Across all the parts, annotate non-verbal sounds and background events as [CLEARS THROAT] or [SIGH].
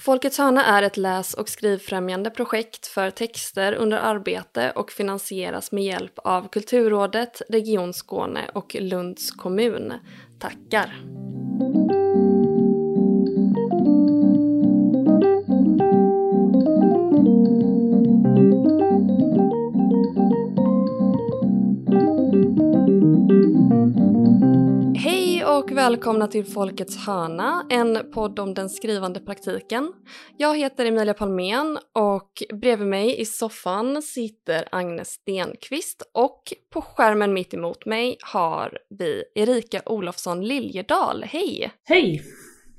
Folkets hörna är ett läs och skrivfrämjande projekt för texter under arbete och finansieras med hjälp av Kulturrådet, Region Skåne och Lunds kommun. Tackar! Och välkomna till Folkets hörna, en podd om den skrivande praktiken. Jag heter Emilia Palmén och bredvid mig i soffan sitter Agnes Stenqvist och på skärmen mitt emot mig har vi Erika Olofsson Liljedal. Hej! Hej!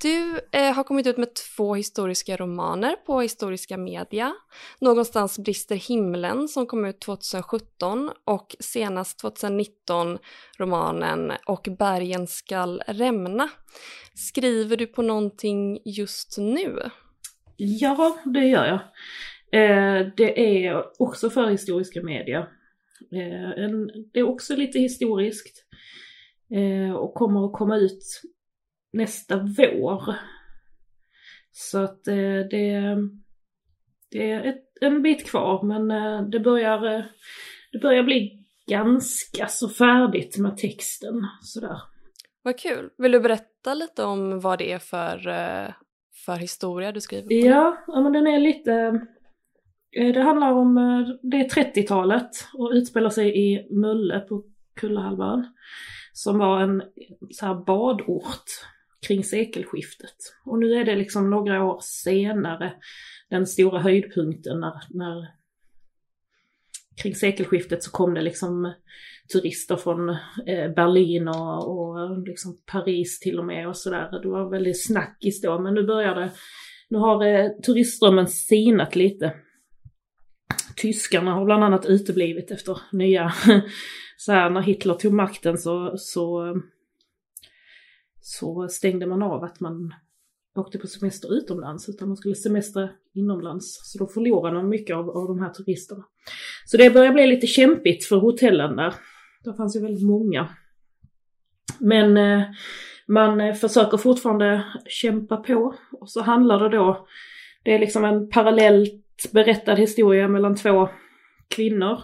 Du eh, har kommit ut med två historiska romaner på Historiska Media. Någonstans brister himlen som kom ut 2017 och senast 2019 romanen Och bergen skall rämna. Skriver du på någonting just nu? Ja, det gör jag. Eh, det är också för Historiska Media. Eh, en, det är också lite historiskt eh, och kommer att komma ut nästa vår. Så att eh, det, det är ett, en bit kvar men eh, det börjar, eh, det börjar bli ganska så färdigt med texten sådär. Vad kul! Vill du berätta lite om vad det är för, för historia du skriver på? Ja, ja men den är lite det handlar om, det är 30-talet och utspelar sig i Mölle på Kullahalvön. Som var en så här badort kring sekelskiftet. Och nu är det liksom några år senare den stora höjdpunkten när, när kring sekelskiftet så kom det liksom turister från eh, Berlin och, och liksom Paris till och med och sådär. Det var väldigt snackis då men nu börjar det, nu har eh, turistströmmen sinat lite. Tyskarna har bland annat uteblivit efter nya, [LAUGHS] så här när Hitler tog makten så, så så stängde man av att man åkte på semester utomlands utan man skulle semestra inomlands. Så då förlorade man mycket av, av de här turisterna. Så det börjar bli lite kämpigt för hotellen där. Där fanns ju väldigt många. Men eh, man eh, försöker fortfarande kämpa på och så handlar det då, det är liksom en parallellt berättad historia mellan två kvinnor.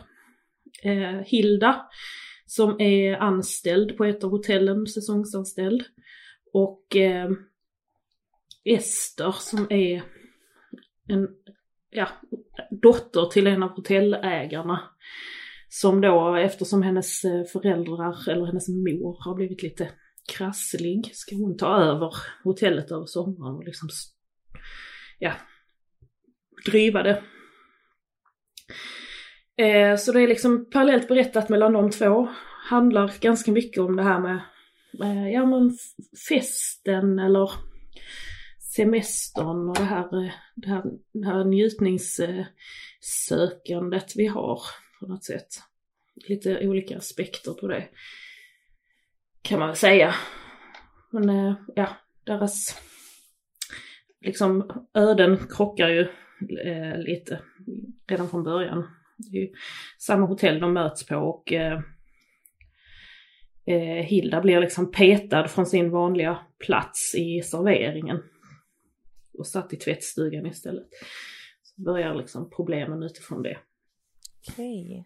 Eh, Hilda som är anställd på ett av hotellen, säsongsanställd. Och eh, Ester som är en ja, dotter till en av hotellägarna. Som då eftersom hennes eh, föräldrar eller hennes mor har blivit lite krasslig ska hon ta över hotellet över sommaren och liksom ja, driva det. Eh, så det är liksom parallellt berättat mellan de två. Handlar ganska mycket om det här med eh, ja men festen eller semestern och det här, eh, det här, det här njutningssökandet vi har på något sätt. Lite olika aspekter på det. Kan man väl säga. Men ja, deras liksom öden krockar ju eh, lite redan från början. Det är ju samma hotell de möts på och eh, eh, Hilda blir liksom petad från sin vanliga plats i serveringen. Och satt i tvättstugan istället. Så börjar liksom problemen utifrån det. Okej.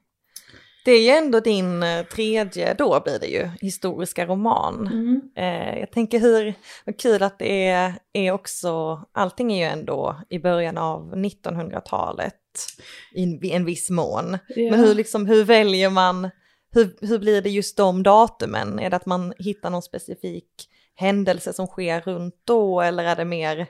Det är ju ändå din eh, tredje, då blir det ju, historiska roman. Mm. Eh, jag tänker hur, vad kul att det är, är också, allting är ju ändå i början av 1900-talet i en viss mån. Ja. Men hur, liksom, hur väljer man hur, hur blir det just de datumen? Är det att man hittar någon specifik händelse som sker runt då eller är det mer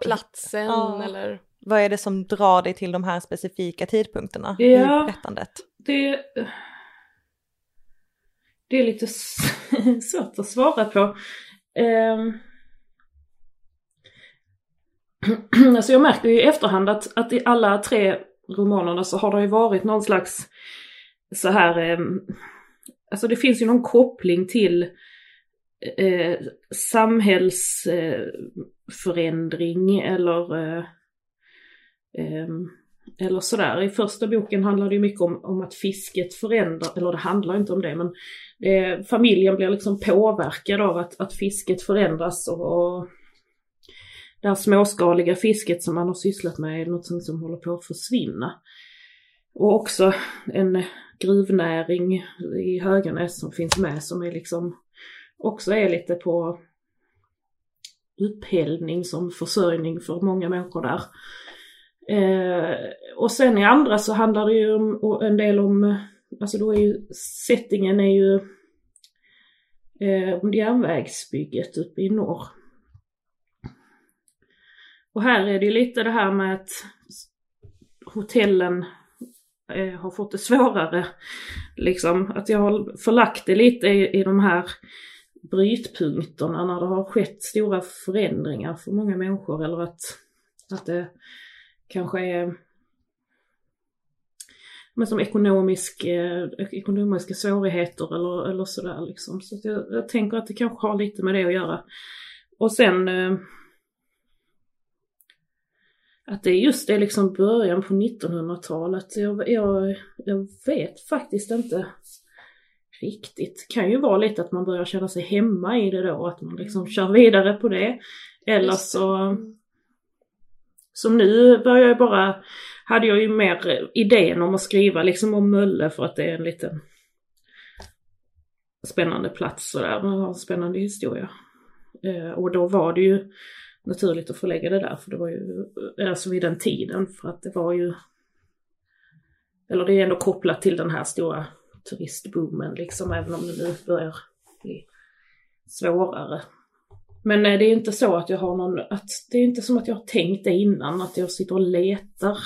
platsen ja. eller? Vad är det som drar dig till de här specifika tidpunkterna ja, i berättandet? Det, det är lite [LAUGHS] svårt att svara på. Um, [CLEARS THROAT] alltså jag märker ju i efterhand att, att i alla tre romanerna så har det ju varit någon slags så här, eh, alltså det finns ju någon koppling till eh, samhällsförändring eh, eller eh, ehm, eller sådär. I första boken handlar det ju mycket om, om att fisket förändrar, eller det handlar inte om det men eh, familjen blir liksom påverkad av att, att fisket förändras och, och det här småskaliga fisket som man har sysslat med är något som liksom håller på att försvinna. Och också en gruvnäring i Höganäs som finns med som är liksom också är lite på upphällning som försörjning för många människor där. Eh, och sen i andra så handlar det ju om, en del om, alltså då är ju settingen är ju eh, järnvägsbygget uppe i norr. Och här är det ju lite det här med att hotellen eh, har fått det svårare. Liksom att jag har förlagt det lite i, i de här brytpunkterna när det har skett stora förändringar för många människor eller att, att det kanske är men som ekonomisk, eh, ekonomiska svårigheter eller, eller sådär liksom. Så jag, jag, tänker att det kanske har lite med det att göra. Och sen eh, att det är just det liksom början på 1900-talet. Jag, jag, jag vet faktiskt inte riktigt. Kan ju vara lite att man börjar känna sig hemma i det då, att man liksom kör vidare på det. Eller så som nu börjar jag bara, hade jag ju mer idén om att skriva liksom om Mölle för att det är en liten spännande plats sådär, man har en spännande historia. Eh, och då var det ju naturligt att förlägga det där för det var ju, eh, alltså vid den tiden för att det var ju, eller det är ändå kopplat till den här stora turistboomen liksom, även om det nu börjar bli svårare. Men eh, det är inte så att jag har någon, att det är inte som att jag har tänkt det innan, att jag sitter och letar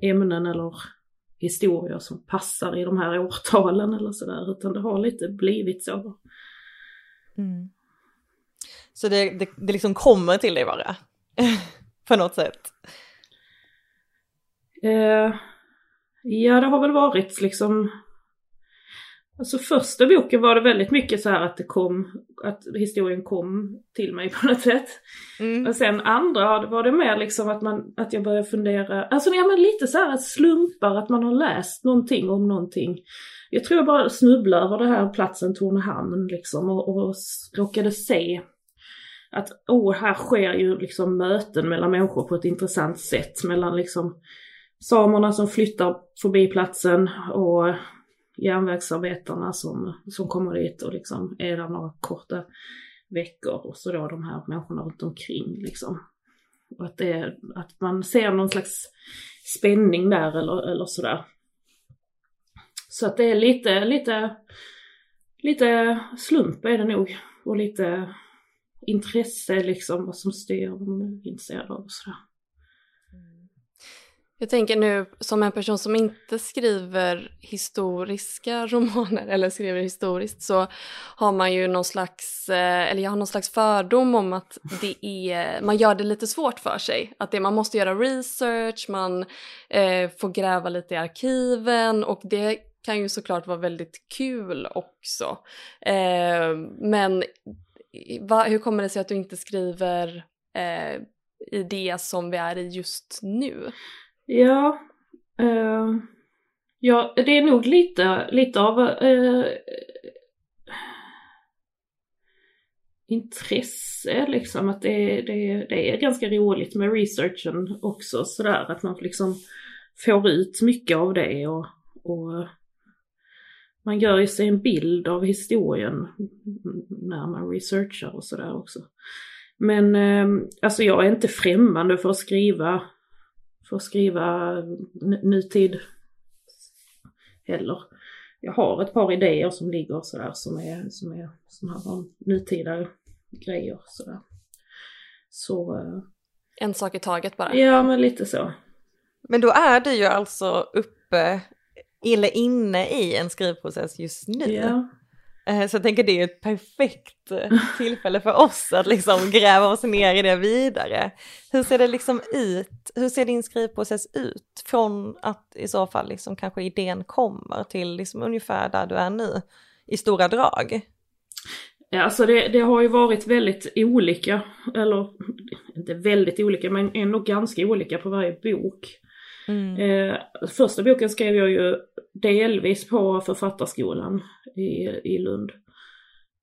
ämnen eller historier som passar i de här årtalen eller sådär, utan det har lite blivit så. Mm. Så det, det, det liksom kommer till dig bara? [LAUGHS] På något sätt? Eh, ja, det har väl varit liksom Alltså första boken var det väldigt mycket så här att det kom, att historien kom till mig [LAUGHS] på något sätt. Mm. Och sen andra var det mer liksom att man, att jag började fundera, alltså ja men lite så här slumpar, att man har läst någonting om någonting. Jag tror jag bara snubblade över det här platsen Tornehamn liksom och, och råkade se att oh, här sker ju liksom möten mellan människor på ett intressant sätt mellan liksom samerna som flyttar förbi platsen och järnvägsarbetarna som, som kommer dit och liksom är där några korta veckor och så då de här människorna runt omkring liksom. Och att, det, att man ser någon slags spänning där eller, eller sådär. Så att det är lite, lite, lite slump är det nog. Och lite intresse liksom, vad som styr, vad man är intresserad av och sådär. Mm. Jag tänker nu som en person som inte skriver historiska [LAUGHS] romaner eller skriver historiskt så har man ju någon slags, eh, eller jag har någon slags fördom om att det är, man gör det lite svårt för sig. Att det, man måste göra research, man eh, får gräva lite i arkiven och det kan ju såklart vara väldigt kul också. Eh, men va, hur kommer det sig att du inte skriver eh, i det som vi är i just nu? Ja, eh, ja det är nog lite, lite av eh, intresse liksom att det, det, det är ganska roligt med researchen också sådär att man liksom får ut mycket av det och, och man gör ju sig en bild av historien när man researchar och sådär också. Men eh, alltså jag är inte främmande för att skriva för att skriva nutid heller. Jag har ett par idéer som ligger sådär som är, som är som har nutida grejer sådär. Så... Eh, en sak i taget bara? Ja men lite så. Men då är du ju alltså uppe, eller inne i en skrivprocess just nu. Eh, så jag tänker det är ett perfekt eh, tillfälle för oss att liksom gräva oss ner i det vidare. Hur ser det liksom ut? Hur ser din skrivprocess ut? Från att i så fall liksom kanske idén kommer till liksom ungefär där du är nu i stora drag? Ja, alltså det, det har ju varit väldigt olika, eller inte väldigt olika men ändå ganska olika på varje bok. Mm. Eh, första boken skrev jag ju delvis på författarskolan i, i Lund.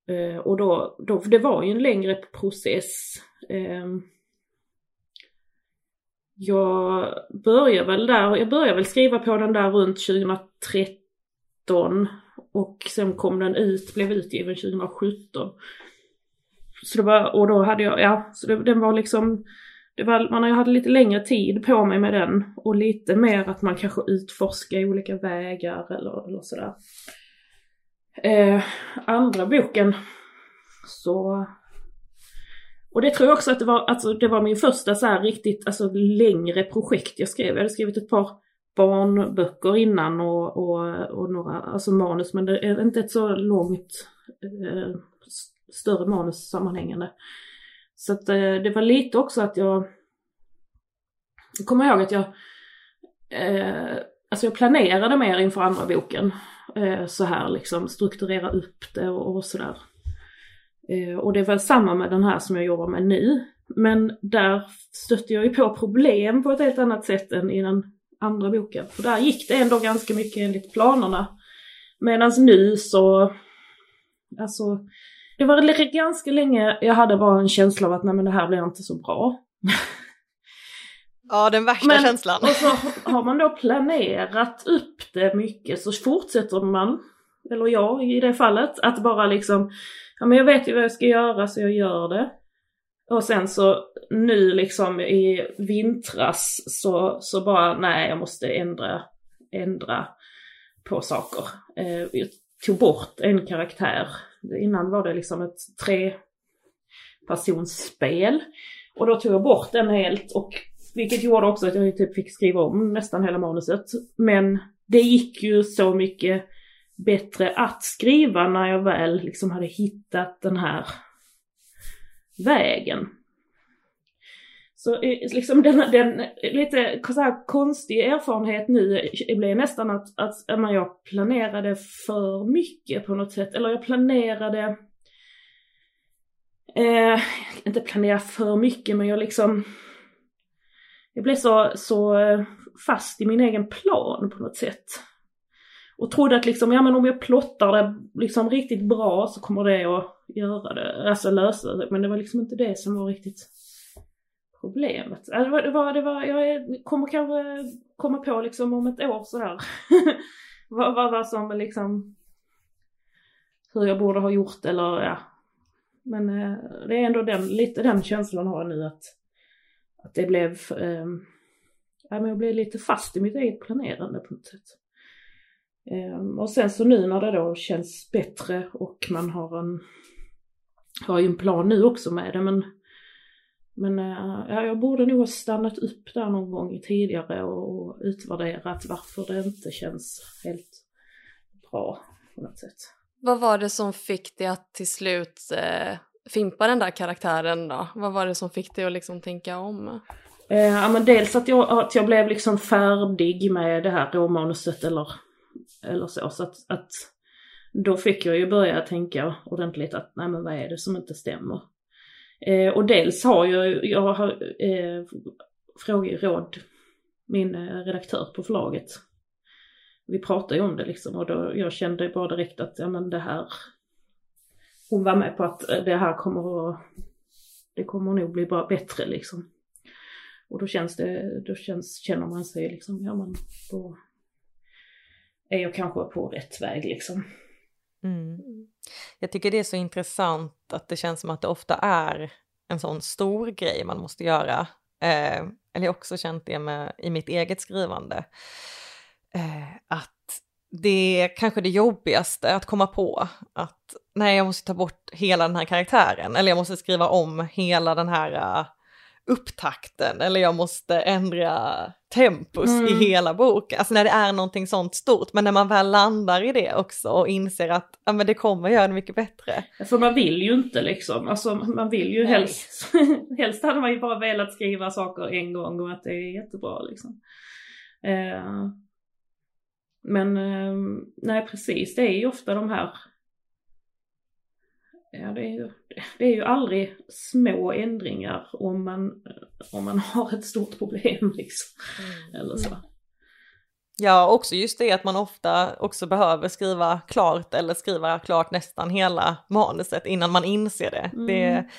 Eh, och då, då, det var ju en längre process. Eh, jag började väl där, jag började väl skriva på den där runt 2013 och sen kom den ut, blev utgiven 2017. Så det var, och då hade jag, ja, så det, den var liksom, det var, man hade lite längre tid på mig med den och lite mer att man kanske utforskar olika vägar eller, eller sådär. Eh, andra boken så och det tror jag också att det var, alltså det var min första så här riktigt, alltså längre projekt jag skrev. Jag hade skrivit ett par barnböcker innan och, och, och några, alltså manus, men det är inte ett så långt eh, större manus sammanhängande. Så att eh, det var lite också att jag, jag kommer ihåg att jag, eh, alltså jag planerade mer inför andra boken. Eh, så här liksom, strukturera upp det och, och sådär. Eh, och det var samma med den här som jag jobbar med nu. Men där stötte jag ju på problem på ett helt annat sätt än i den andra boken. För där gick det ändå ganska mycket enligt planerna. Medan nu så, alltså, det var ganska länge jag hade bara en känsla av att nej men det här blir inte så bra. Ja, den värsta men, känslan. Och så har man då planerat upp det mycket så fortsätter man, eller jag i det fallet, att bara liksom ja men jag vet ju vad jag ska göra så jag gör det. Och sen så nu liksom i vintras så, så bara nej jag måste ändra, ändra på saker. Eh, jag tog bort en karaktär. Innan var det liksom ett trepersonsspel. Och då tog jag bort den helt och vilket gjorde också att jag typ fick skriva om nästan hela manuset. Men det gick ju så mycket bättre att skriva när jag väl liksom hade hittat den här vägen. Så liksom den, den lite så här konstig erfarenhet nu blev nästan att, att jag planerade för mycket på något sätt. Eller jag planerade, eh, inte planera för mycket men jag liksom, jag blev så, så fast i min egen plan på något sätt. Och trodde att liksom, ja men om jag plottar det liksom riktigt bra så kommer det att göra det, alltså lösa det. Men det var liksom inte det som var riktigt problemet. Alltså, det var, det var, det var jag kommer kanske komma på liksom om ett år sådär. [LAUGHS] vad, vad, vad som liksom, hur jag borde ha gjort eller ja. Men eh, det är ändå den, lite den känslan har jag nu att, att det blev, eh, ja men jag blev lite fast i mitt eget planerande på något sätt. Eh, och sen så nu när det då känns bättre och man har en, har ju en plan nu också med det men men äh, ja, jag borde nog ha stannat upp där någon gång tidigare och utvärderat varför det inte känns helt bra på något sätt. Vad var det som fick dig att till slut eh, fimpa den där karaktären då? Vad var det som fick dig att liksom tänka om? Eh, ja men dels att jag, att jag blev liksom färdig med det här råmanuset eller eller så. Så att, att då fick jag ju börja tänka ordentligt att nej men vad är det som inte stämmer. Eh, och dels har jag, jag har eh, frågeråd min eh, redaktör på förlaget. Vi pratade ju om det liksom och då, jag kände bara direkt att ja men det här, hon var med på att eh, det här kommer att, det kommer nog bli bara bättre liksom. Och då känns det, då känns, känner man sig liksom, ja men då, är jag kanske på rätt väg liksom. Mm. mm. Jag tycker det är så intressant att det känns som att det ofta är en sån stor grej man måste göra. Eh, eller jag har också känt det med, i mitt eget skrivande. Eh, att det är kanske det jobbigaste att komma på att nej, jag måste ta bort hela den här karaktären eller jag måste skriva om hela den här uh, upptakten eller jag måste ändra tempus mm. i hela boken. Alltså när det är någonting sånt stort, men när man väl landar i det också och inser att ja, men det kommer göra det mycket bättre. För man vill ju inte liksom, alltså man vill ju helst, [LAUGHS] helst hade man ju bara velat skriva saker en gång och att det är jättebra liksom. Eh, men eh, nej precis, det är ju ofta de här Ja, det är, ju, det är ju aldrig små ändringar om man, om man har ett stort problem [LAUGHS] liksom. Mm. Eller så. Ja, också just det att man ofta också behöver skriva klart eller skriva klart nästan hela manuset innan man inser det. Mm. det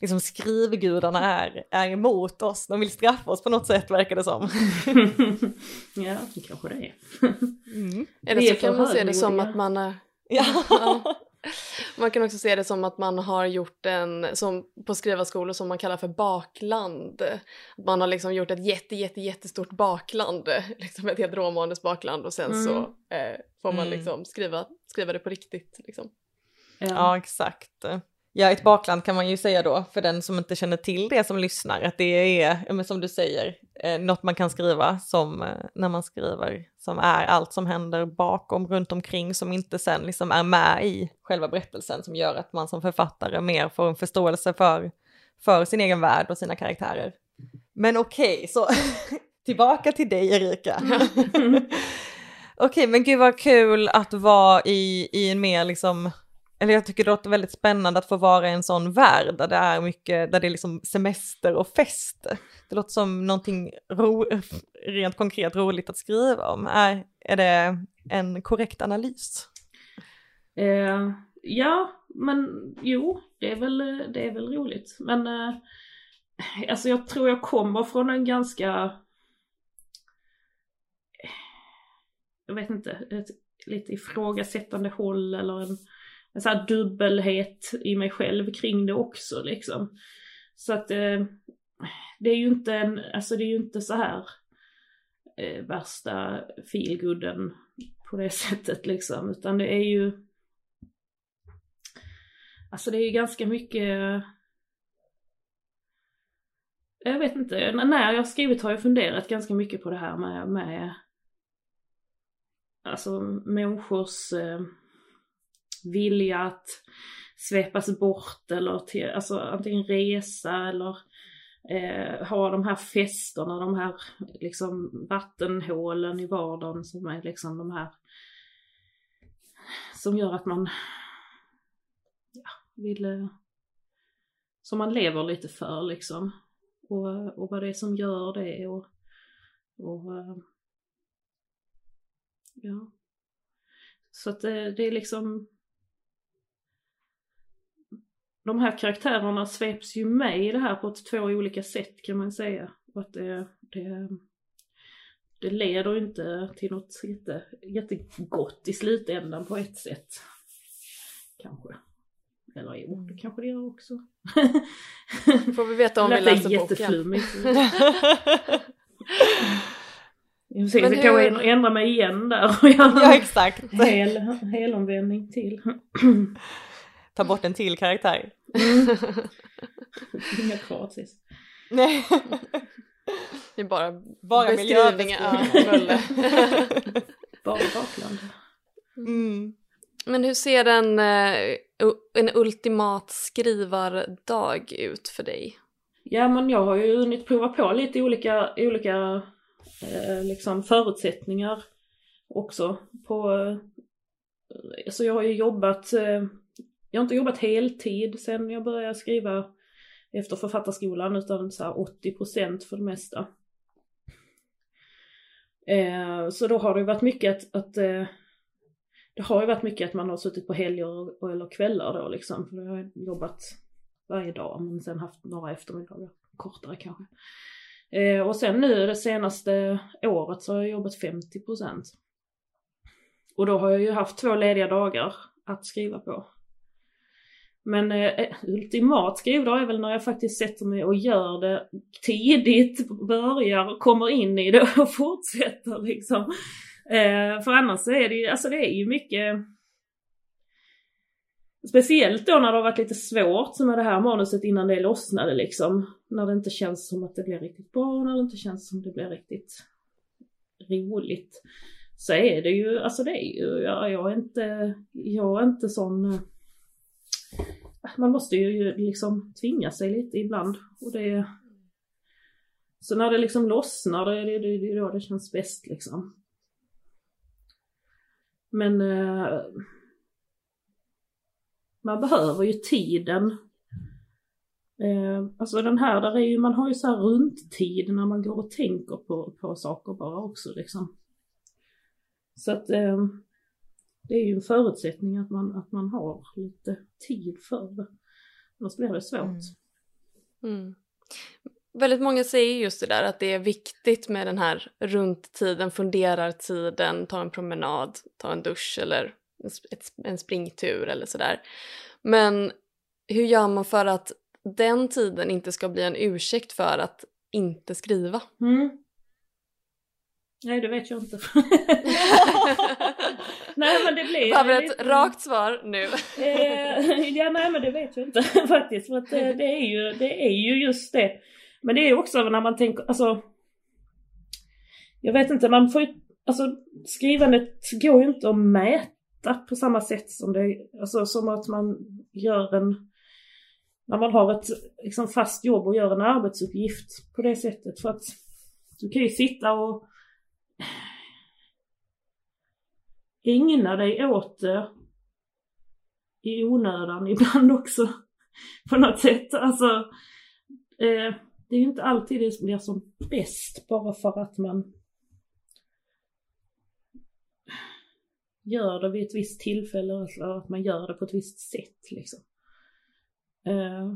liksom skrivgudarna är, är emot oss, de vill straffa oss på något sätt verkar det som. [LAUGHS] ja, det kanske det är. Mm. Eller så kan man se det som att man är... Ja. Man kan också se det som att man har gjort en, som på skrivarskolor som man kallar för bakland. Man har liksom gjort ett jätte, jätte, jättestort bakland, [LAUGHS] liksom ett helt råmanus bakland och sen mm. så eh, får man mm. liksom skriva, skriva det på riktigt. Liksom. Ja. ja, exakt. Ja, ett bakland kan man ju säga då, för den som inte känner till det som lyssnar, att det är, som du säger, eh, något man kan skriva som eh, när man skriver, som är allt som händer bakom, runt omkring, som inte sen liksom är med i själva berättelsen, som gör att man som författare mer får en förståelse för, för sin egen värld och sina karaktärer. Men okej, okay, så [LAUGHS] tillbaka till dig Erika. [LAUGHS] okej, okay, men gud vad kul att vara i, i en mer liksom eller jag tycker det låter väldigt spännande att få vara i en sån värld där det är mycket, där det är liksom semester och fest. Det låter som någonting ro, [LAUGHS] rent konkret roligt att skriva om. Är, är det en korrekt analys? Eh, ja, men jo, det är väl, det är väl roligt. Men eh, alltså jag tror jag kommer från en ganska, jag vet inte, ett lite ifrågasättande håll eller en en sån här dubbelhet i mig själv kring det också liksom. Så att eh, det är ju inte en, alltså det är ju inte så här eh, värsta feelgooden på det [LAUGHS] sättet liksom, utan det är ju Alltså det är ju ganska mycket jag vet inte, när jag har skrivit har jag funderat ganska mycket på det här med, med alltså människors eh, vilja att svepas bort eller till, alltså antingen resa eller eh, ha de här festerna, de här liksom vattenhålen i vardagen som är liksom de här som gör att man ja, vill eh, som man lever lite för liksom. Och, och vad det är som gör det och, och eh, ja. Så att det, det är liksom de här karaktärerna sveps ju med i det här på två olika sätt kan man säga. Och att det, det, det leder inte till något jätte, jättegott i slutändan på ett sätt. Kanske. Eller jo, det kanske det gör också. [LAUGHS] Får vi veta om vi läser boken. Jag [LAUGHS] får se, så kan jag ändra mig igen där och göra ja, exakt. hel, helomvändning till. Ta bort en till karaktär. Mm. [LAUGHS] Inga kvar sist. Nej. [LAUGHS] Det är bara, bara beskrivningar. Ja, [LAUGHS] bara bakland. Mm. Men hur ser en, eh, en ultimat skrivardag ut för dig? Ja men jag har ju hunnit prova på lite olika, olika eh, liksom förutsättningar också på, eh, så jag har ju jobbat eh, jag har inte jobbat heltid sen jag började skriva efter författarskolan utan så här 80% för det mesta. Eh, så då har det varit mycket att, att eh, det har ju varit mycket att man har suttit på helger eller kvällar då liksom. För jag har jobbat varje dag men sen haft några eftermiddagar, kortare kanske. Eh, och sen nu det senaste året så har jag jobbat 50%. Och då har jag ju haft två lediga dagar att skriva på. Men eh, eh ultimat skrivdag är väl när jag faktiskt sätter mig och gör det tidigt, börjar, kommer in i det och [LAUGHS] fortsätter liksom. Eh, för annars är det ju, alltså det är ju mycket Speciellt då när det har varit lite svårt som med det här manuset innan det lossnade liksom. När det inte känns som att det blir riktigt bra, när det inte känns som att det blir riktigt roligt. Så är det ju, alltså det är ju, jag, jag är inte, jag är inte sån eh, man måste ju liksom tvinga sig lite ibland. Och det, så när det liksom lossnar, det är det, det, det då det känns bäst liksom. Men eh, man behöver ju tiden. Eh, alltså den här, där är ju, man har ju så här runt tid när man går och tänker på, på saker bara också liksom. Så att eh, det är ju en förutsättning att man, att man har lite tid för det. Annars blir det svårt. Mm. Mm. Väldigt många säger just det där att det är viktigt med den här runttiden, funderar-tiden, ta en promenad, ta en dusch eller en springtur eller sådär. Men hur gör man för att den tiden inte ska bli en ursäkt för att inte skriva? Mm. Nej, det vet jag inte. [LAUGHS] nej, men det blir... Bara ett lite... rakt svar nu. Eh, ja, nej, men det vet jag inte [LAUGHS] faktiskt. För att eh, det är, ju, det är ju just det. Men det är också när man tänker, alltså... Jag vet inte, man får ju... Alltså skrivandet går ju inte att mäta på samma sätt som det, alltså som att man gör en när man har ett liksom, fast jobb och gör en arbetsuppgift på det sättet. För att du kan ju sitta och ägna dig åt det i onödan ibland också. På något sätt. Alltså, eh, det är ju inte alltid det blir som bäst bara för att man gör det vid ett visst tillfälle eller att man gör det på ett visst sätt liksom. Eh,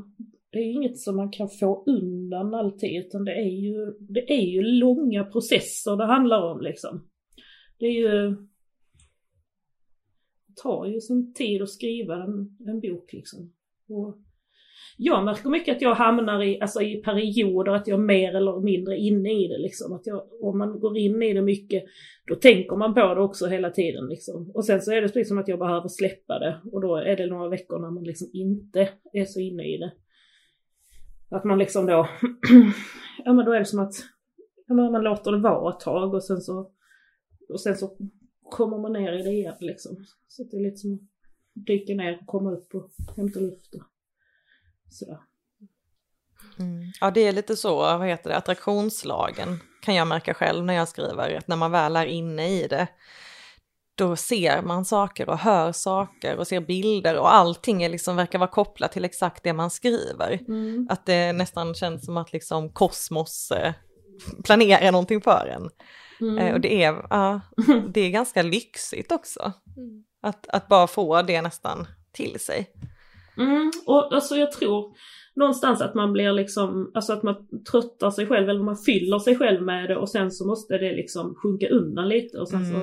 det är inget som man kan få undan alltid utan det är ju, det är ju långa processer det handlar om liksom. Det är ju, det tar ju sin tid att skriva en, en bok liksom. Och jag märker mycket att jag hamnar i, alltså i perioder att jag är mer eller mindre inne i det liksom. Att jag, om man går in i det mycket, då tänker man på det också hela tiden liksom. Och sen så är det precis som att jag behöver släppa det. Och då är det några veckor när man liksom inte är så inne i det. Att man liksom då, [CLEARS THROAT] ja men då är det som att ja, men man låter det vara ett tag och sen så, och sen så kommer man ner i det igen liksom. Så det är lite som att dyka ner, och komma upp och hämta luft. Och, sådär. Mm. Ja det är lite så, vad heter det, attraktionslagen kan jag märka själv när jag skriver, att när man väl är inne i det, då ser man saker och hör saker och ser bilder och allting är liksom, verkar vara kopplat till exakt det man skriver. Mm. Att det nästan känns som att liksom kosmos eh, planerar någonting för en. Mm. Eh, och det är, ja, [LAUGHS] det är ganska lyxigt också. Mm. Att, att bara få det nästan till sig. Mm, och alltså jag tror någonstans att man blir liksom, alltså att man tröttar sig själv eller man fyller sig själv med det och sen så måste det liksom sjunka undan lite och sen så...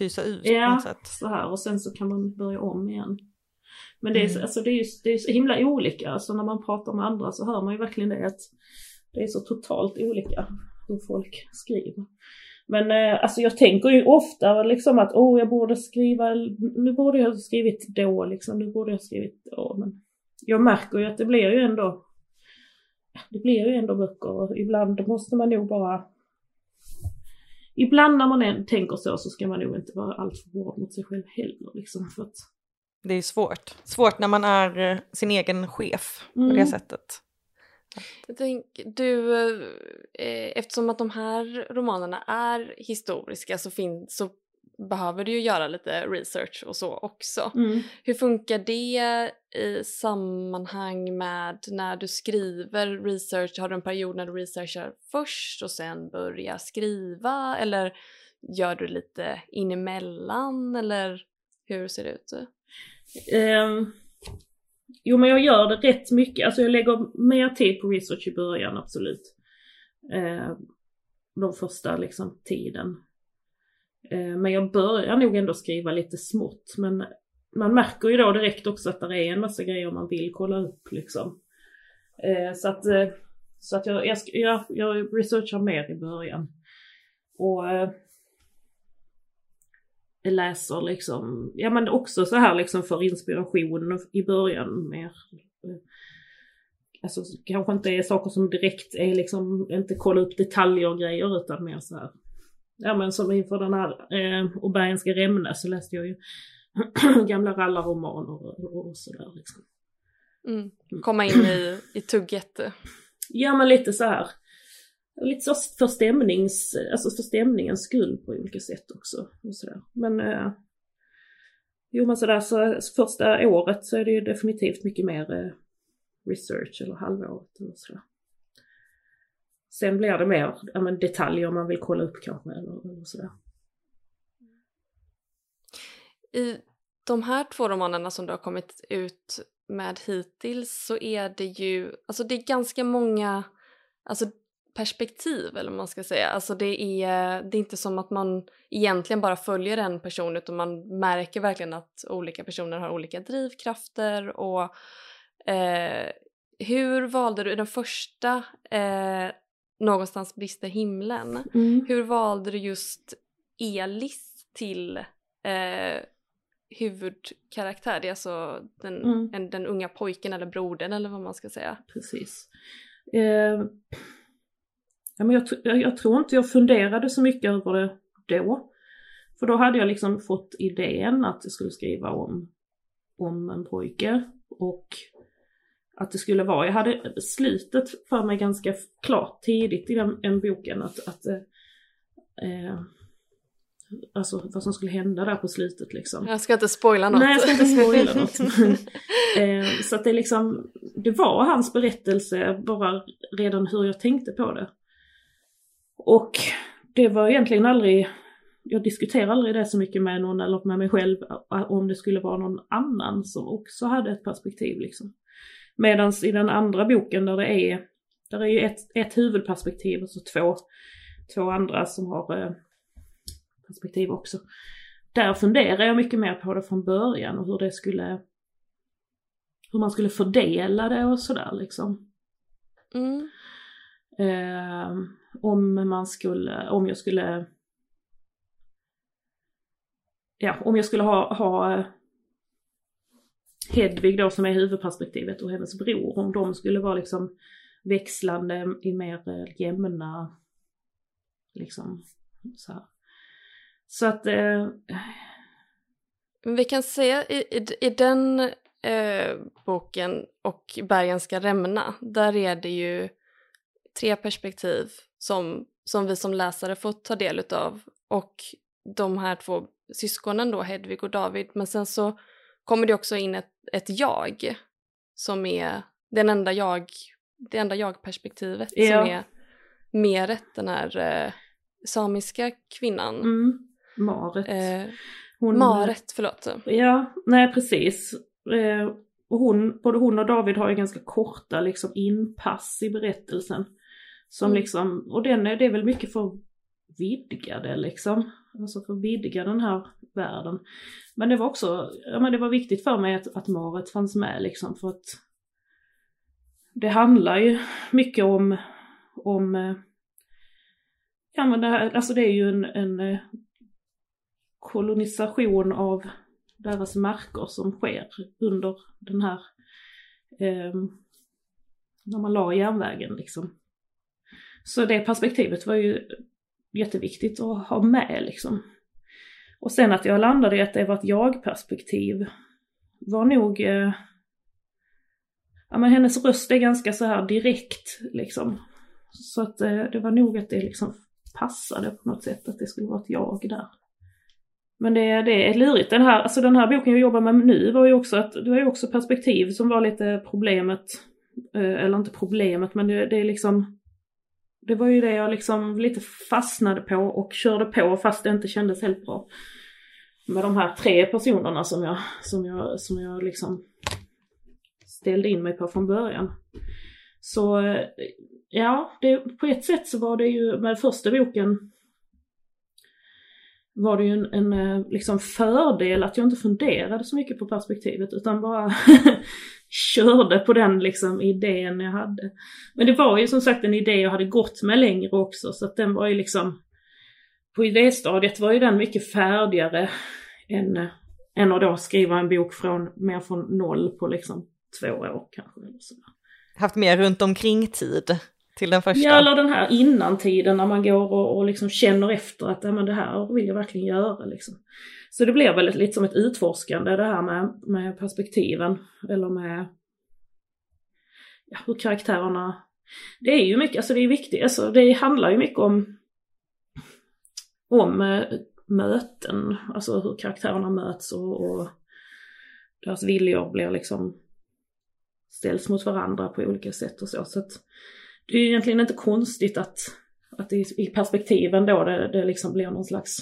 Pysa ut ja, på sätt. så här och sen så kan man börja om igen. Men det är, mm. alltså, det är, ju, det är så himla olika, alltså när man pratar med andra så hör man ju verkligen det att det är så totalt olika hur folk skriver. Men eh, alltså jag tänker ju ofta liksom att åh, oh, jag borde skriva, nu borde jag ha skrivit då liksom, nu borde jag skrivit då. Men jag märker ju att det blir ju ändå, det blir ju ändå böcker och ibland måste man nog bara Ibland när man än tänker så så ska man nog inte vara alltför hård mot sig själv heller liksom för att Det är svårt. Svårt när man är eh, sin egen chef på mm. det sättet. Jag tänker, du, eh, eftersom att de här romanerna är historiska så, fin, så behöver du ju göra lite research och så också. Mm. Hur funkar det i sammanhang med när du skriver research? Har du en period när du researchar först och sen börjar skriva eller gör du lite inemellan eller hur ser det ut? Um, Jo men jag gör det rätt mycket, alltså jag lägger mer tid på research i början absolut. Eh, de första liksom tiden. Eh, men jag börjar nog ändå skriva lite smått men man märker ju då direkt också att det är en massa grejer man vill kolla upp liksom. Eh, så att, eh, så att jag, jag, jag, jag researchar mer i början. Och läser liksom, ja men också så här liksom för inspiration i början mer. Alltså kanske inte är saker som direkt är liksom, inte kolla upp detaljer och grejer utan mer så här. Ja men som inför den här eh, Obergenska Rämne så läste jag ju [CLEARS THROAT] gamla rallarromaner och, och sådär liksom. Mm. Komma in i, i tugget. Ja men lite så här lite så för stämnings, alltså för stämningens skull på olika sätt också. Och sådär. Men eh, jo men sådär så första året så är det ju definitivt mycket mer eh, research eller halvåret eller sådär. Sen blir det mer ja, men detaljer man vill kolla upp kanske eller, eller sådär. i de här två romanerna som du har kommit ut med hittills så är det ju, alltså det är ganska många alltså perspektiv eller vad man ska säga. Alltså det är, det är inte som att man egentligen bara följer en person utan man märker verkligen att olika personer har olika drivkrafter och eh, hur valde du i den första eh, Någonstans brister himlen, mm. hur valde du just Elis till eh, huvudkaraktär? Det är alltså den, mm. en, den unga pojken eller brodern eller vad man ska säga. Precis. Eh, ja, men jag, jag, tror inte jag funderade så mycket över det då. För då hade jag liksom fått idén att jag skulle skriva om, om en pojke och att det skulle vara, jag hade slutet för mig ganska klart tidigt i den, den boken att, att eh, alltså vad som skulle hända där på slutet liksom. Jag ska inte spoila något. Nej, jag ska inte spoila något. [LAUGHS] [LAUGHS] eh, så att det liksom, det var hans berättelse bara redan hur jag tänkte på det. Och det var egentligen aldrig, jag diskuterade aldrig det så mycket med någon eller med mig själv om det skulle vara någon annan som också hade ett perspektiv liksom. Medan i den andra boken där det är, där är ju ett, ett huvudperspektiv och så två, två andra som har eh, perspektiv också. Där funderar jag mycket mer på det från början och hur det skulle, hur man skulle fördela det och sådär liksom. Mm. Eh, om man skulle, om jag skulle ja, om jag skulle ha, ha Hedvig då som är huvudperspektivet och hennes bror, om de skulle vara liksom växlande i mer eh, jämna, liksom så här. Så att... Eh... Vi kan säga i, i, i den eh, boken och Bergen ska rämna, där är det ju tre perspektiv som, som vi som läsare får ta del utav och de här två syskonen då, Hedvig och David, men sen så kommer det också in ett, ett jag som är den enda jag, det enda jag-perspektivet ja. som är Meret, den här eh, samiska kvinnan. Mm. Maret. Eh, hon, Maret, förlåt. Ja, nej precis. Eh, och hon, både hon och David har ju ganska korta liksom inpass i berättelsen. Som mm. liksom, och den är, det är väl mycket för att vidga det liksom. Alltså för att vidga den här världen. Men det var också, ja men det var viktigt för mig att, att Maret fanns med liksom för att det handlar ju mycket om, om eh, ja men det här, alltså det är ju en, en eh, kolonisation av deras marker som sker under den här, eh, när man la järnvägen liksom. Så det perspektivet var ju jätteviktigt att ha med liksom. Och sen att jag landade i att det var ett jag-perspektiv var nog, eh, ja men hennes röst är ganska så här direkt liksom. Så att eh, det var nog att det liksom passade på något sätt att det skulle vara ett jag där. Men det, det är lurigt. Den här, alltså den här boken jag jobbar med nu var ju också att, det var ju också perspektiv som var lite problemet. Eh, eller inte problemet men det, det är liksom det var ju det jag liksom lite fastnade på och körde på fast det inte kändes helt bra. Med de här tre personerna som jag, som jag, som jag liksom ställde in mig på från början. Så eh, ja, det, på ett sätt så var det ju med första boken var det ju en, en eh, liksom fördel att jag inte funderade så mycket på perspektivet utan bara [LAUGHS] körde på den liksom idén jag hade. Men det var ju som sagt en idé jag hade gått med längre också så att den var ju liksom på idéstadiet var ju den mycket färdigare än, eh, än att då skriva en bok från, mer från noll på liksom två år kanske. Haft mer runt omkring tid till den första? Ja, eller den här innantiden när man går och, och liksom känner efter att ja, men det här vill jag verkligen göra. Liksom. Så det blev väl lite som ett utforskande det här med, med perspektiven. Eller med ja, hur karaktärerna... Det är ju mycket, alltså det är viktigt, alltså det handlar ju mycket om om eh, möten, alltså hur karaktärerna möts och, och deras viljor blir liksom ställs mot varandra på olika sätt och så. så att det är egentligen inte konstigt att, att i, i perspektiven då det, det liksom blir någon slags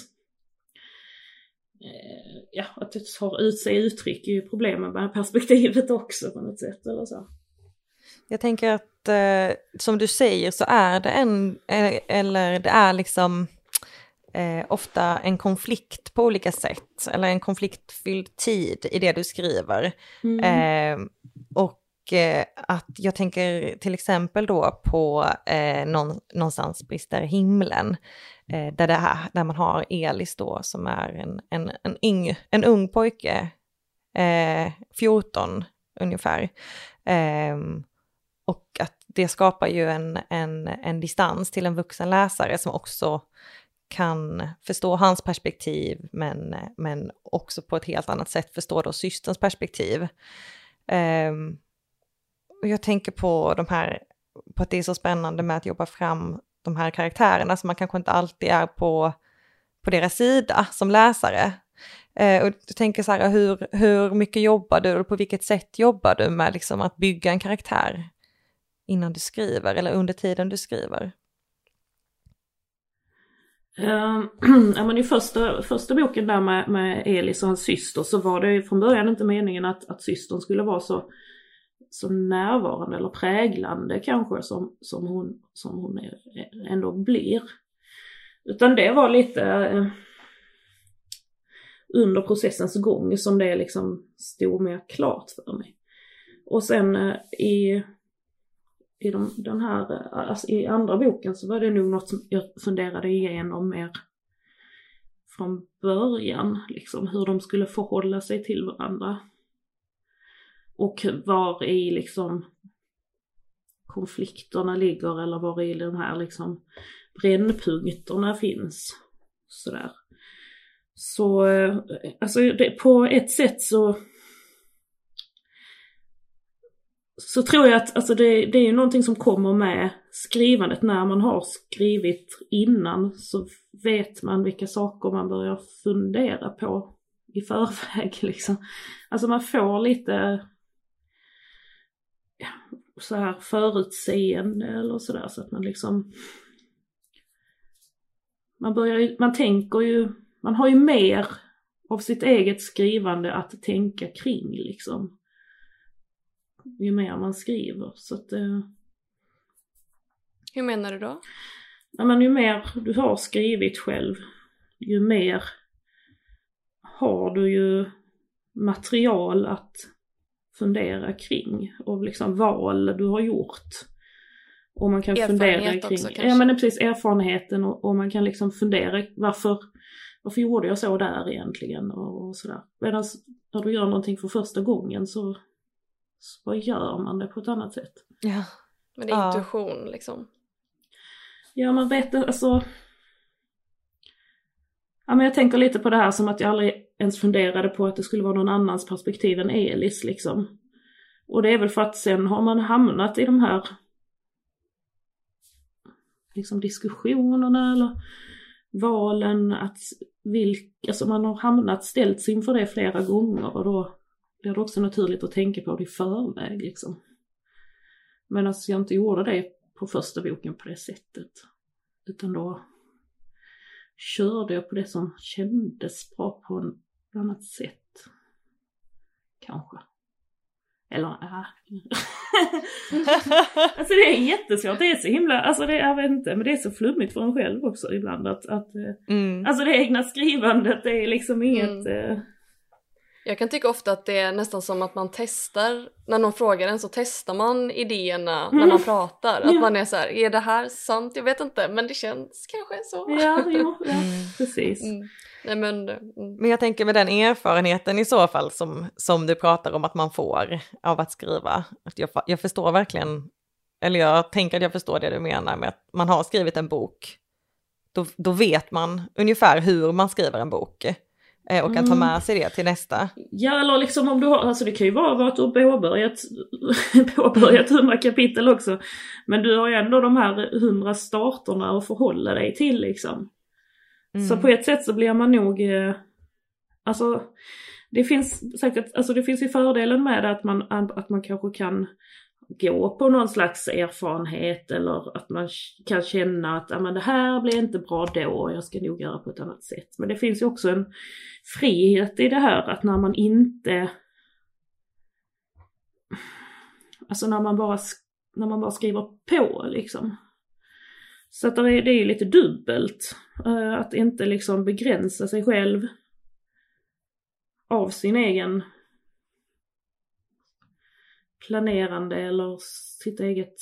eh, ja, att det tar ut sig uttryck är ju problemet med perspektivet [LAUGHS] också på något sätt eller så. Jag tänker att eh, som du säger så är det en, eh, eller det är liksom eh, ofta en konflikt på olika sätt, eller en konfliktfylld tid i det du skriver. Mm. Eh, och Eh, att jag tänker till exempel då på eh, någon, någonstans brister himlen, eh, där, det här, där man har Elis då som är en, en, en, yng, en ung pojke, eh, 14 ungefär. Ehm, och att det skapar ju en, en, en distans till en vuxen läsare som också kan förstå hans perspektiv men, men också på ett helt annat sätt förstå då systerns perspektiv. Um, och jag tänker på de här, på att det är så spännande med att jobba fram de här karaktärerna som man kanske inte alltid är på, på deras sida som läsare. Eh, och jag tänker så här, hur, hur mycket jobbar du och på vilket sätt jobbar du med liksom att bygga en karaktär? innan du skriver eller under tiden du skriver? Uh, [CLEARS THROAT] ja, men I första, första boken där med, med Elis och hans syster så var det från början inte meningen att, att systern skulle vara så, så närvarande eller präglande kanske som, som hon, som hon ändå blir. Utan det var lite eh, under processens gång som det liksom stod mer klart för mig. Och sen eh, i i de, den här, eh, alltså i andra boken så var det nog något som jag funderade igenom mer från början, liksom hur de skulle förhålla sig till varandra. Och var i liksom konflikterna ligger eller var i de här liksom brännpunkterna finns. Sådär. Så, eh, alltså det, på ett sätt så så tror jag att alltså det, det är ju någonting som kommer med skrivandet. När man har skrivit innan så vet man vilka saker man börjar fundera på i förväg [LAUGHS] liksom. Alltså man får lite så här förutseende eller sådär så att man liksom man börjar ju, man tänker ju, man har ju mer av sitt eget skrivande att tänka kring liksom ju mer man skriver. Så att, eh, Hur menar du då? Ja, men ju mer du har skrivit själv, ju mer har du ju material att fundera kring och liksom val du har gjort. Och man kan fundera kring, också, kanske? ja men precis erfarenheten och, och, man kan liksom fundera varför, varför gjorde jag så där egentligen och, och sådär. Medan när du gör någonting för första gången så så gör man det på ett annat sätt. Ja. Men det är ja. intuition liksom. Ja man vet alltså. Ja men jag tänker lite på det här som att jag aldrig ens funderade på att det skulle vara någon annans perspektiv än Elis liksom. Och det är väl för att sen har man hamnat i de här liksom diskussionerna eller valen att vilka, alltså man har hamnat, ställts inför det flera gånger och då blir det också naturligt att tänka på det i förväg liksom. Men alltså jag inte gjorde det på första boken på det sättet. Utan då körde jag på det som kändes bra på ett annat sätt. Kanske. Eller ja. [LAUGHS] alltså det är jättesvårt, det är så himla, alltså det, jag vet inte, men det är så flummigt för en själv också ibland att, att eh, mm. alltså det egna skrivandet det är liksom inget mm. eh, jag kan tycka ofta att det är nästan som att man testar, när någon frågar en så testar man idéerna mm. när man pratar. Att ja. man är så här, är det här sant? Jag vet inte men det känns kanske så. Ja, jo, ja. [LAUGHS] Mm. precis. Nej, men, mm. men jag tänker med den erfarenheten i så fall som, som du pratar om att man får av att skriva. Att jag, jag förstår verkligen, eller jag tänker att jag förstår det du menar med att man har skrivit en bok. Då, då vet man ungefär hur man skriver en bok. Eh, och kan ta mm. med sig det till nästa. Ja eller liksom om du har, alltså det kan ju vara att du har påbörjat, [LAUGHS] påbörjat 100 kapitel också. Men du har ju ändå de här 100 starterna att förhålla dig till liksom. Mm. Så på ett sätt så blir man nog, eh, alltså det finns säkert, alltså det finns ju fördelen med att man, att man kanske kan gå på någon slags erfarenhet eller att man kan känna att ah, men det här blir inte bra då, jag ska nog göra på ett annat sätt. Men det finns ju också en frihet i det här att när man inte Alltså när man bara, när man bara skriver på liksom. Så att det är, det är lite dubbelt. Uh, att inte liksom begränsa sig själv av sin egen planerande eller sitt eget,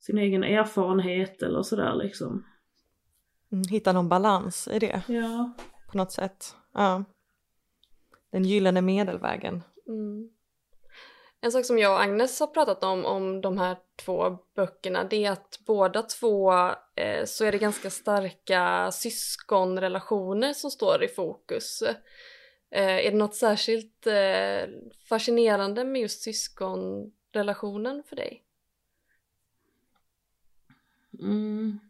sin egen erfarenhet eller sådär liksom. Mm, hitta någon balans i det. Ja. På något sätt. Ja. Den gyllene medelvägen. Mm. En sak som jag och Agnes har pratat om, om de här två böckerna, det är att båda två eh, så är det ganska starka syskonrelationer som står i fokus. Eh, är det något särskilt eh, fascinerande med just syskonrelationen för dig? Mm.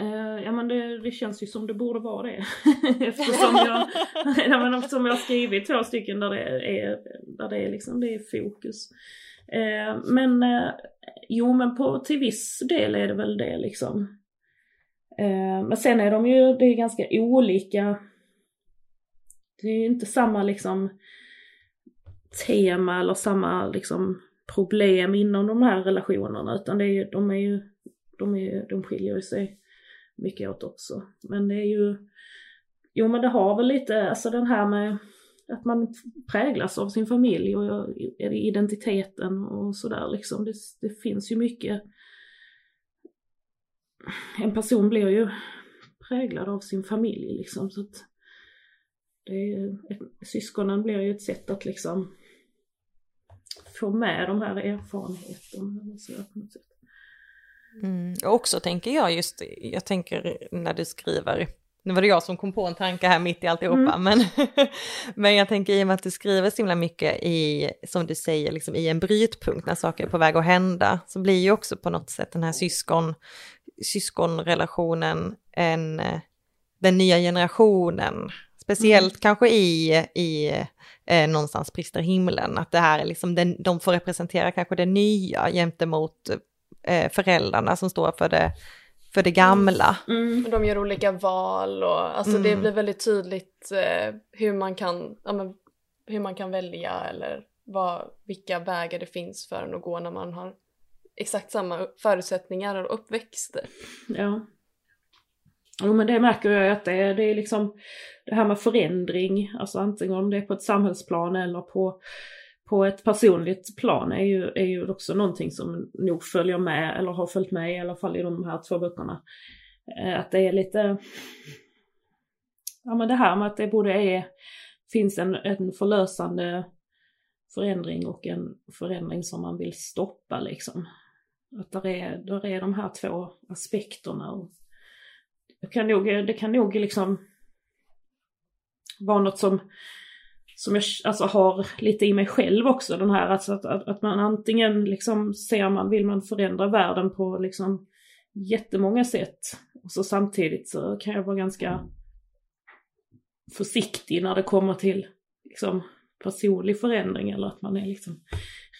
Uh, ja men det, det, känns ju som det borde vara det. [LAUGHS] eftersom, jag, [LAUGHS] ja, men eftersom jag har skrivit två stycken där det är, där det är, liksom, det är fokus. Uh, men uh, jo men på, till viss del är det väl det liksom. men sen är de ju, det är ganska olika. Det är ju inte samma liksom tema eller samma liksom problem inom de här relationerna utan det är de är ju, de, är, de skiljer sig mycket åt också. Men det är ju, jo men det har väl lite, alltså den här med att man präglas av sin familj och identiteten och sådär liksom. Det, det finns ju mycket, en person blir ju präglad av sin familj liksom så att det är, syskonen blir ju ett sätt att liksom få med de här erfarenheterna. Så på något sätt. Mm. Och också tänker jag just, jag tänker när du skriver, nu var det jag som kom på en tanke här mitt i alltihopa, mm. men, [LAUGHS] men jag tänker i och med att du skriver så himla mycket i, som du säger, liksom i en brytpunkt när saker är på väg att hända, så blir ju också på något sätt den här syskon, syskonrelationen en, den nya generationen, speciellt mm. kanske i, i eh, någonstans brister himlen, att det här är liksom, den, de får representera kanske det nya gentemot eh, föräldrarna som står för det, för det gamla. Mm. De gör olika val och alltså mm. det blir väldigt tydligt eh, hur, man kan, ja, men, hur man kan välja eller vad, vilka vägar det finns för en att gå när man har exakt samma förutsättningar och uppväxt. Ja. Jo men det märker jag att det är, det är liksom det här med förändring, alltså antingen om det är på ett samhällsplan eller på på ett personligt plan är ju, är ju också någonting som nog följer med, eller har följt med i alla fall i de här två böckerna. Eh, att det är lite, ja men det här med att det både är, finns en, en förlösande förändring och en förändring som man vill stoppa liksom. Att där är, där är de här två aspekterna. Och det, kan nog, det kan nog liksom vara något som som jag alltså, har lite i mig själv också. Den här alltså, att, att, att man antingen liksom ser man, vill man förändra världen på liksom jättemånga sätt. Och så samtidigt så kan jag vara ganska försiktig när det kommer till liksom, personlig förändring eller att man är liksom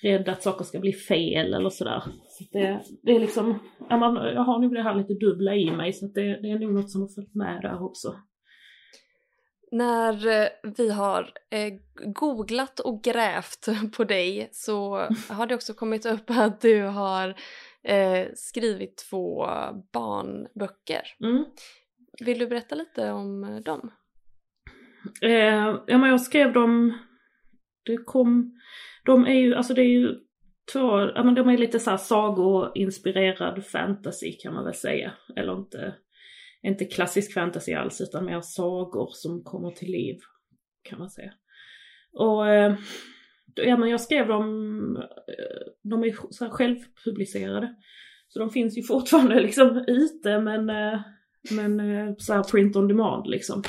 rädd att saker ska bli fel eller sådär. Så det, det är liksom, jag har nog det här lite dubbla i mig så det, det är nog något som har följt med där också. När eh, vi har eh, googlat och grävt [LAUGHS] på dig så [LAUGHS] har det också kommit upp att du har eh, skrivit två barnböcker. Mm. Vill du berätta lite om dem? Eh, ja men jag skrev dem, det kom, de är ju, alltså det är ju två, ja men de är lite såhär sagoinspirerad fantasy kan man väl säga. Eller inte inte klassisk fantasy alls utan mer sagor som kommer till liv kan man säga. Och eh, ja men jag skrev dem, eh, de är så självpublicerade. Så de finns ju fortfarande [LAUGHS] liksom ute men, eh, men eh, så här print on demand liksom.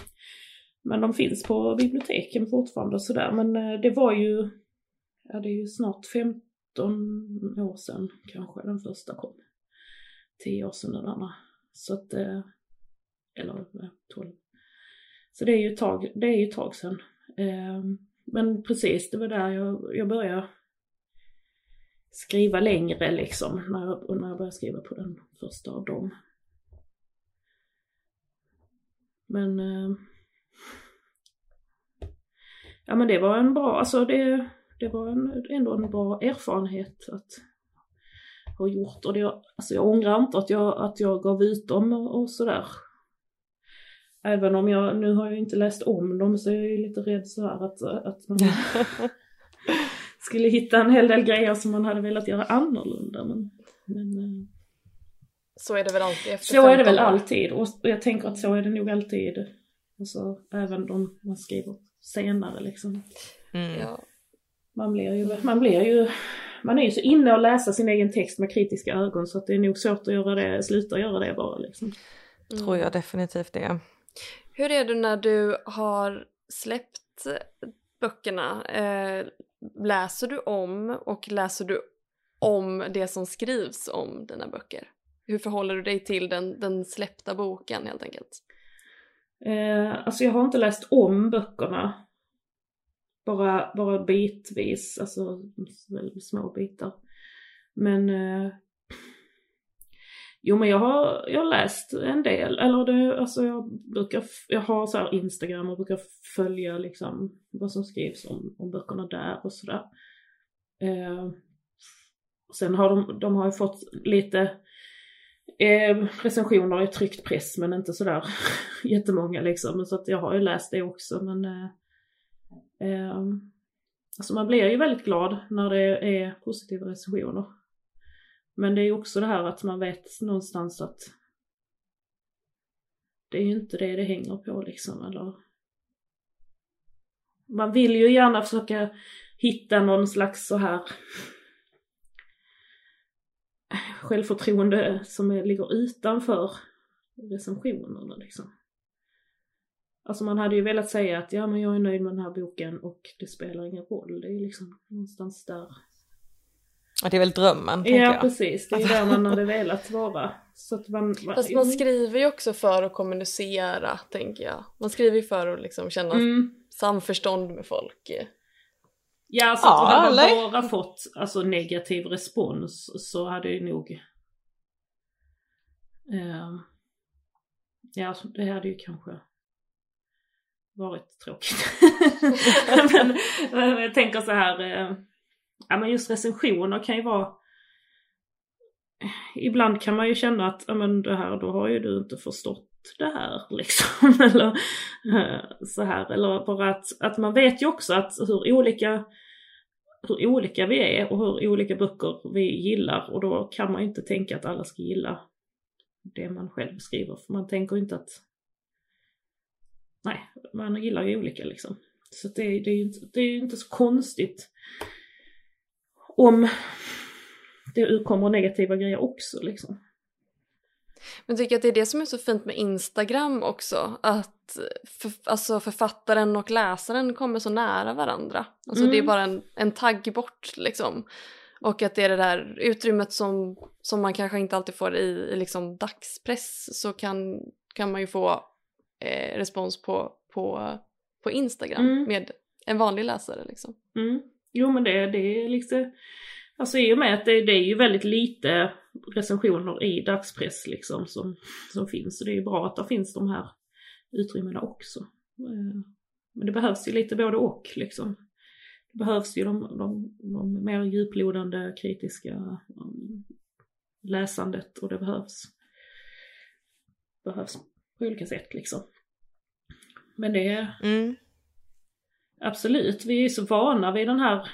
Men de finns på biblioteken fortfarande och sådär men det var ju, ja det är ju snart 15 år sedan kanske den första kom. 10 år sedan den andra. Så att eller 12. Så det är ju ett tag, det är ju ett tag sedan. Ehm, men precis, det var där jag, jag började skriva längre liksom, när jag, när jag började skriva på den första av dem. Men ehm, Ja men det var en bra, alltså det, det var en, ändå en bra erfarenhet att ha gjort och det, alltså jag ångrar inte att jag, att jag gav ut dem och, och sådär. Även om jag, nu har jag inte läst om dem så jag är lite rädd så här att, att man [LAUGHS] skulle hitta en hel del grejer som man hade velat göra annorlunda. Men, men, eh, så är det väl alltid efter Så är det väl alltid och jag tänker att så är det nog alltid. Alltså även om man skriver senare liksom. Mm. Ja. Man blir ju, man blir ju, man är ju så inne och läsa sin egen text med kritiska ögon så att det är nog svårt att göra det, sluta göra det bara liksom. Mm. Tror jag definitivt det. Hur är det när du har släppt böckerna? Eh, läser du om och läser du om det som skrivs om dina böcker? Hur förhåller du dig till den, den släppta boken helt enkelt? Eh, alltså jag har inte läst om böckerna. Bara, bara bitvis, alltså små bitar. Men eh, Jo men jag har, jag har läst en del, eller det, alltså jag brukar, jag har så Instagram och brukar följa liksom vad som skrivs om, om böckerna där och sådär. Eh, sen har de, de har ju fått lite eh, recensioner i tryckt press men inte sådär [LAUGHS] jättemånga liksom. Så att jag har ju läst det också men eh, eh, Alltså man blir ju väldigt glad när det är positiva recensioner. Men det är ju också det här att man vet någonstans att det är ju inte det det hänger på liksom eller man vill ju gärna försöka hitta någon slags så här självförtroende som är, ligger utanför recensionerna liksom. Alltså man hade ju velat säga att ja men jag är nöjd med den här boken och det spelar ingen roll. Det är ju liksom någonstans där. Och det är väl drömmen, Ja jag. precis, det är där man hade [LAUGHS] velat vara. Så att man, Fast man skriver ju också för att kommunicera, tänker jag. Man skriver ju för att liksom känna mm. samförstånd med folk. Ja, alltså ja, hade man eller? bara fått alltså, negativ respons så hade det nog... Eh, ja, det hade ju kanske varit tråkigt. [LAUGHS] men, men, jag tänker så här, eh, ja men just recensioner kan ju vara Ibland kan man ju känna att, ja men det här, då har ju du inte förstått det här [LAUGHS] liksom. eller eh, så här. Eller bara att, att man vet ju också att hur olika, hur olika vi är och hur olika böcker vi gillar. Och då kan man ju inte tänka att alla ska gilla det man själv skriver. För man tänker inte att, nej, man gillar ju olika liksom. Så det, det är ju inte, det är inte så konstigt om det kommer negativa grejer också liksom. Men tycker att det är det som är så fint med Instagram också, att för, alltså författaren och läsaren kommer så nära varandra. Alltså mm. det är mm. bara en, en tagg bort liksom. Och att det är det där utrymmet som, som man kanske inte alltid får i, i liksom dagspress så kan, kan man ju få eh, respons på, på, på Instagram mm. med en vanlig läsare liksom. Mm. Jo men det, det är liksom Alltså i och med att det, det är ju väldigt lite recensioner i dagspress liksom som, som finns. Så det är ju bra att det finns de här utrymmena också. Eh, men det behövs ju lite både och liksom. Det behövs ju de, de, de mer djuplodande kritiska um, läsandet och det behövs, behövs på olika sätt liksom. Men det mm absolut, vi är så vana vid den här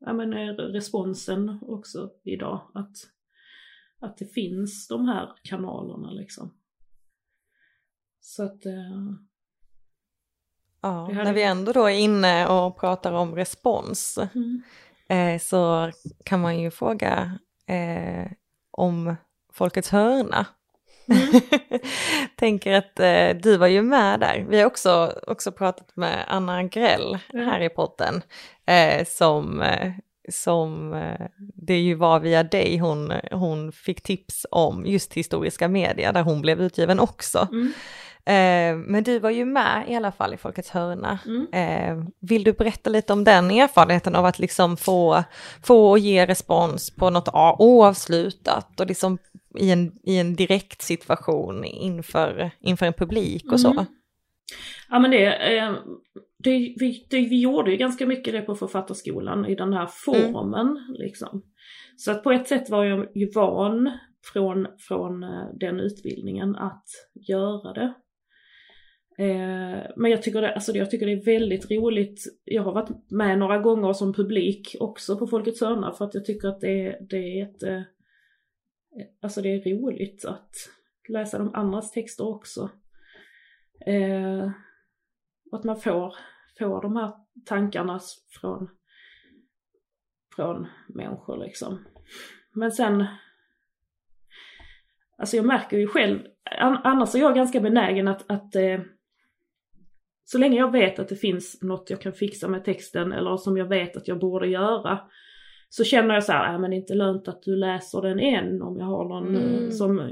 ja, men, eh, responsen också idag. Att, att det finns de här kanalerna liksom. Så att... Eh, ja, när vi ändå då är inne och pratar om respons mm. eh, så kan man ju fråga eh, om Folkets hörna. Mm. [LAUGHS] Tänker att eh, du var ju med där. Vi har också, också pratat med Anna Grell mm. här i podden eh, som, eh, som eh, det ju var via dig hon, hon fick tips om just historiska medier där hon blev utgiven också. Mm. Eh, men du var ju med i alla fall i Folkets hörna. Mm. Eh, vill du berätta lite om den erfarenheten av att liksom få, få och ge respons på något oavslutat och liksom i en, i en direkt situation inför, inför en publik och så? Mm. Ja men det, eh, det, vi, det, vi gjorde ju ganska mycket det på författarskolan i den här formen liksom. Så att på ett sätt var jag ju van från, från eh, den utbildningen att göra det. Eh, men jag tycker, det, alltså jag tycker det är väldigt roligt. Jag har varit med några gånger som publik också på Folkets hörna för att jag tycker att det, det är ett, eh, alltså det är roligt att läsa de andras texter också. Eh, att man får, får de här tankarna från, från människor liksom. Men sen, alltså jag märker ju själv, an, annars är jag ganska benägen att, att eh, så länge jag vet att det finns något jag kan fixa med texten eller som jag vet att jag borde göra så känner jag så här, äh, men det är inte lönt att du läser den än om jag har någon Mm. eh, som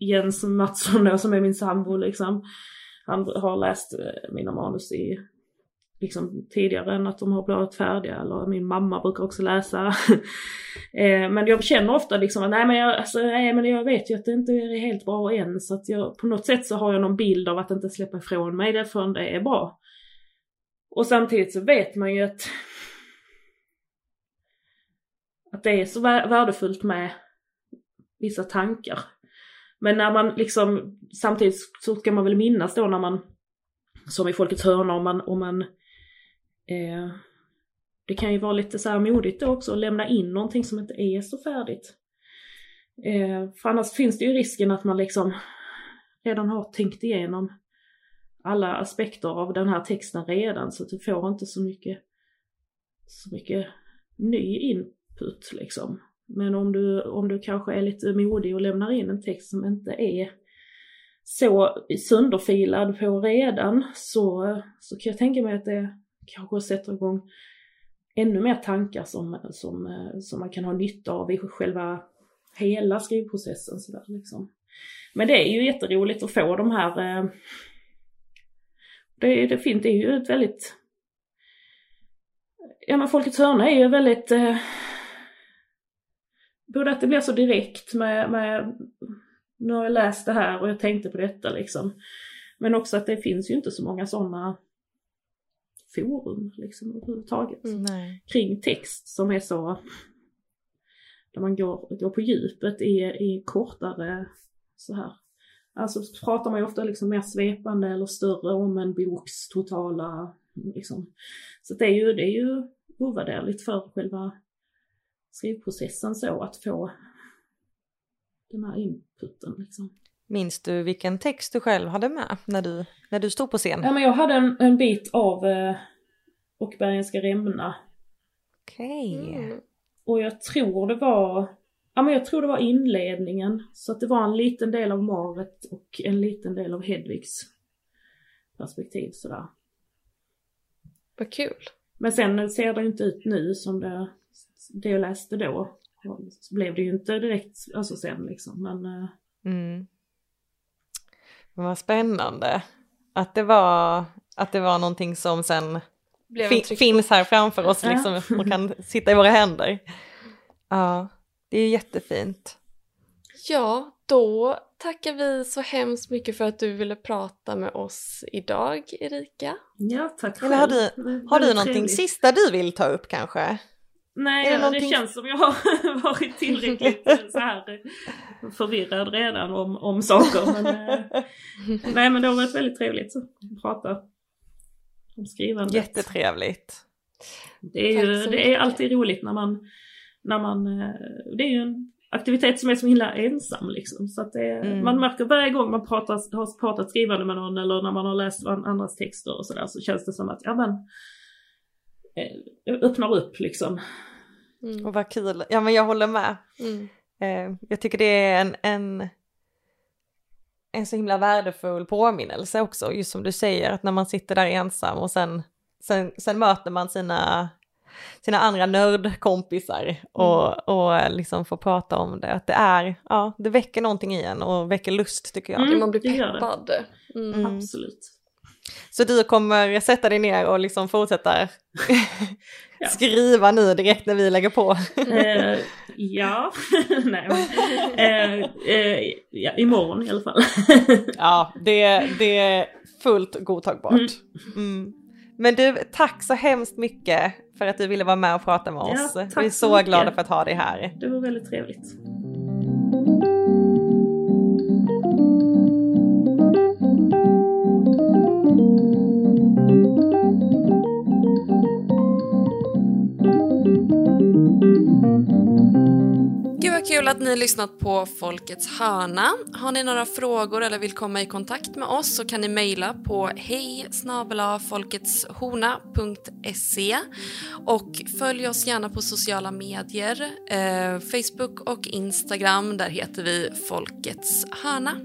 Jens Mattsson då, som är min sambo liksom. Han har läst eh, mina manus i liksom tidigare än att de har blivit färdiga eller min mamma brukar också läsa. [LAUGHS] eh, men jag känner ofta liksom att nej men, jag, alltså, nej men jag vet ju att det inte är helt bra än så att jag på något sätt så har jag någon bild av att inte släppa ifrån mig det förrän det är bra. Och samtidigt så vet man ju att att det är så värdefullt med vissa tankar. Men när man liksom, samtidigt så ska man väl minnas då när man, som i Folkets hörna, om man, om man eh, det kan ju vara lite så här modigt då också att lämna in någonting som inte är så färdigt. Eh, för annars finns det ju risken att man liksom redan har tänkt igenom alla aspekter av den här texten redan så att du får inte så mycket, så mycket ny input liksom. Men om du, om du kanske är lite modig och lämnar in en text som inte är så sönderfilad på redan så, så kan jag tänka mig att det kanske sätter igång ännu mer tankar som, som, eh, som man kan ha nytta av i själva hela skrivprocessen. Så där, liksom. Men det är ju jätteroligt att få de här... eh, Det, är- det, fint, det är ju ett väldigt... Ja men Folkets hörna är ju väldigt... eh, Både att det blir så direkt med, med... Nu har jag läst det här och jag tänkte på detta liksom. Men också att det finns ju inte så många sådana forum liksom överhuvudtaget Mm. Nej. kring text som är så där man går, går på djupet i, i kortare så här. Alltså så pratar man ju ofta liksom mer svepande eller större om en boks totala liksom. Så det är ju, det är ju ovärderligt för själva skrivprocessen så att få den här inputen liksom. Minns du vilken text du själv hade med när du, när du stod på scen? Ja men jag hade en, en bit av eh, Och bergen ska rämna Okej. Mm. Och jag tror det var, ja men jag tror det var inledningen. Så att det var en liten del av Maret och en liten del av Hedvigs perspektiv sådär. Vad kul. Men sen ser det ju inte ut nu som det, det jag läste då. Så blev det ju inte direkt, alltså sen liksom. Men eh, Mm. Vad spännande. Att det var, att det var någonting som sen Blev fi- finns här framför oss Ja. liksom, och kan [LAUGHS] sitta i våra händer. Ja, det är jättefint. Ja, då tackar vi så hemskt mycket för att du ville prata med oss idag, Erika. ja, tack Eller har själv. du- Har du någonting trevligt. sista du vill ta upp kanske? Nej, Är det det, någonting- känns som jag har [LAUGHS] varit tillräckligt så här förvirrad redan om, om saker. Men, eh, [LAUGHS] nej men det har varit väldigt trevligt att prata om skrivandet. Jättetrevligt. Det är, ju, det är alltid roligt när man, när man, eh, det är ju en aktivitet som är så himla ensam liksom. Så att det, Mm. man märker varje gång man pratar, har pratat skrivande med någon eller när man har läst an- andras texter och sådär så känns det som att, ja men, öppnar upp liksom. Mm. Och vad kul. Ja men jag håller med. Mm. Eh, jag tycker det är en, en, en så himla värdefull påminnelse också, just som du säger, att när man sitter där ensam och sen, sen, sen möter man sina, sina andra nördkompisar och, och liksom få prata om det. Att det är, ja, det väcker någonting i en och väcker lust tycker jag. Mm, man blir peppad. Mm. Absolut. Så du kommer sätta dig ner och liksom fortsätta [LAUGHS] skriva nu direkt när vi lägger på? eh, ja, [LAUGHS] nej eh, eh, ja, imorgon i alla fall. [LAUGHS] ja, det, det är fullt godtagbart. Mm. Mm. Men du, tack så hemskt mycket för att du ville vara med och prata med oss. Ja, vi är så, så glada för att ha dig här. Det var väldigt trevligt. kul att ni har lyssnat på Folkets hörna. Har ni några frågor eller vill komma i kontakt med oss så kan ni mejla på hej och följ oss gärna på sociala medier, eh, Facebook och Instagram. Där heter vi Folkets hörna.